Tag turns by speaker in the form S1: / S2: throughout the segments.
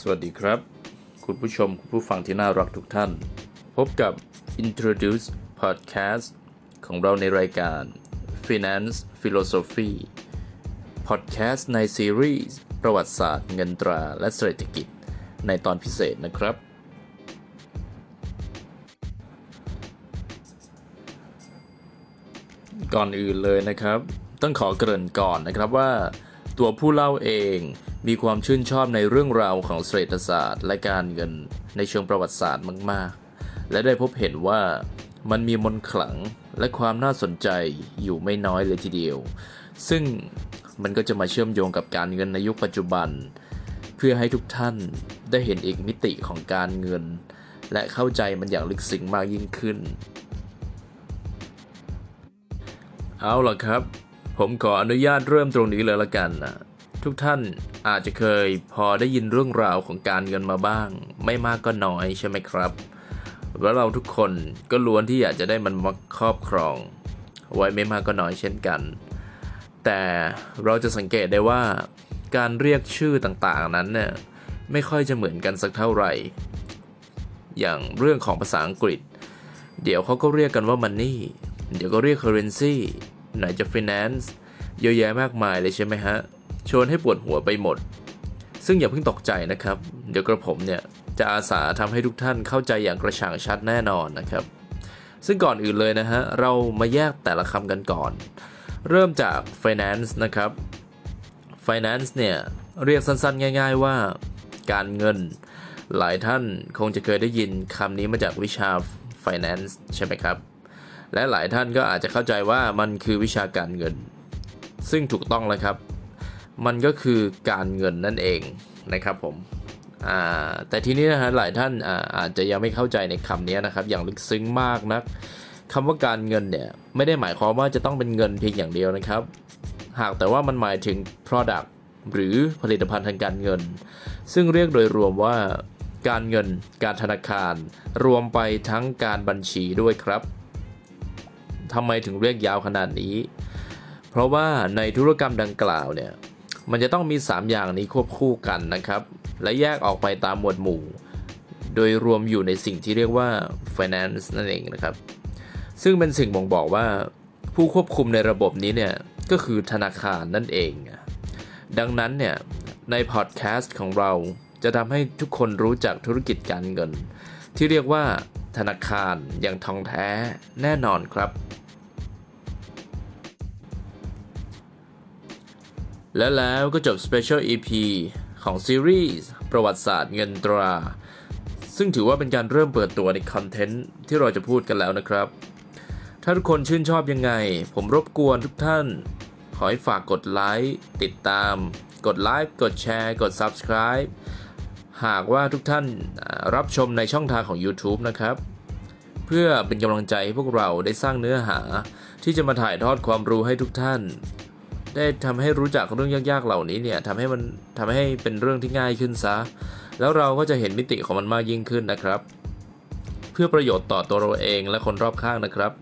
S1: สวัสดีครับ คุณผู้ชมคุณผู้ฟังที่น่ารักทุกท่าน พบกับ Introduce Podcast ของเราในรายการ Finance Philosophy Podcast ในซีรีส์ประวัติศาสตร์เงินตราและเศรษฐกิจในตอนพิเศษนะครับ ก่อนอื่นเลยนะครับ ต้องขอเกริ่นก่อนนะครับว่าตัวผู้เล่าเอง มีความชื่นชอบในเรื่องราวของเศรษฐศาสตร์ และการเงินในเชิงประวัติศาสตร์มาก ๆ และได้พบเห็นว่ามันมีมนต์ขลังและความน่าสนใจอยู่ไม่น้อยเลยทีเดียว ซึ่งมันก็จะมาเชื่อมโยงกับการเงินในยุคปัจจุบัน เพื่อให้ทุกท่านได้เห็นอีกมิติของการเงิน และเข้าใจมันอย่างลึกซึ้งมากยิ่งขึ้น เอาล่ะครับ ผมขออนุญาตเริ่มตรงนี้เลยละกันนะทุกท่าน อาจจะเคยพอได้ยินเรื่องราวของการเงินมาบ้าง ไม่มากก็น้อยใช่ไหมครับ แล้วเราทุกคนก็ล้วนที่อยากจะได้มันมาครอบครอง ไว้ไม่มากก็น้อยเช่นกัน แต่เราจะสังเกตได้ว่า การเรียกชื่อต่างๆนั้นเนี่ยไม่ค่อยจะเหมือนกันสักเท่าไหร่ อย่างเรื่องของภาษาอังกฤษ เดี๋ยวเขาก็เรียกกันว่า money เดี๋ยวก็เรียก currency ไหนจะ finance เยอะแยะมากมายเลยใช่ไหมฮะ ชวนให้ปวดหัวไปหมด ซึ่งอย่าเพิ่งตกใจนะครับ เดี๋ยวกระผมเนี่ยจะอาสาทำให้ทุกท่านเข้าใจอย่างกระจ่างชัดแน่นอนนะครับ ซึ่งก่อนอื่นเลยนะฮะ เรามาแยกแต่ละคำกันก่อน เริ่มจาก finance นะครับ finance เนี่ยเรียกสั้นๆ ง่าย ๆ ว่า การเงิน หลายท่านคงจะเคยได้ยินคำนี้มาจากวิชา finance ใช่ไหมครับ และหลายท่านก็อาจจะเข้าใจว่ามันคือวิชาการเงิน ซึ่งถูกต้องแล้วครับ มันก็คือการเงินนั่นเองนะครับผมแต่ทีนี้นะฮะหลายท่านอาอาจจะยังไม่เข้าใจในคำนี้นะครับ อย่างลึกซึ้งมากนะักคำว่าการเงินเนี่ยไม่ได้หมายความว่าจะต้องเป็นเงินเพียงอย่างเดียวนะครับ หากแต่ว่ามันหมายถึง product หรือผลิตภัณฑ์ทางการเงิน ซึ่งเรียกโดยรวมว่าการเงิน การธนาคาร รวมไปทั้งการบัญชีด้วยครับทำไมถึงเรียกยาวขนาดนี้ เพราะว่าในธุรกรรมดังกล่าวเนี่ย มันจะต้องมี 3 อย่างนี้ควบคู่กันนะครับ และแยกออกไปตามหมวดหมู่ โดยรวมอยู่ในสิ่งที่เรียกว่า finance นั่นเองนะครับ ซึ่งเป็นสิ่งบ่งบอกว่า ผู้ควบคุมในระบบนี้เนี่ย ก็คือธนาคารนั่นเอง ดังนั้นเนี่ย ในพอดแคสต์ของเราจะทำให้ทุกคนรู้จักธุรกิจการเงิน ที่เรียกว่าธนาคารอย่างทองแท้แน่นอนครับ และแล้วก็จบ Special EP ของซีรีส์ประวัติศาสตร์เงินตรา ซึ่งถือว่าเป็นการเริ่มเปิดตัวในคอนเทนต์ที่เราจะพูดกันแล้วนะครับ ถ้าทุกคนชื่นชอบยังไง ผมรบกวนทุกท่าน ขอให้ฝากกดไลค์ติดตาม กดไลค์กดแชร์ กด Subscribe หากว่าทุกท่านรับชมในช่องทางของ YouTube นะครับ เพื่อเป็นกำลังใจให้พวกเราได้สร้างเนื้อหาที่จะมาถ่ายทอดความรู้ให้ทุกท่าน ได้ทำให้รู้จักเรื่องยากๆเหล่านี้เนี่ยทำให้มันทำให้เป็นเรื่องที่ง่ายขึ้นซะ แล้วเราก็จะเห็นมิติของมันมากยิ่งขึ้นนะครับ เพื่อประโยชน์ต่อตัวเราเองและคนรอบข้างนะครับ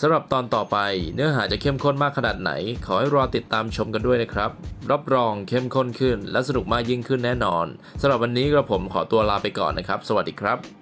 S1: สำหรับตอนต่อไปเนื้อหาจะเข้มข้นมากขนาดไหน ขอให้รอติดตามชมกันด้วยนะครับ รับรองเข้มข้นขึ้น และสนุกมากยิ่งขึ้นแน่นอนสำหรับวันนี้กระผมขอตัวลาไปก่อนนะครับ สวัสดีครับ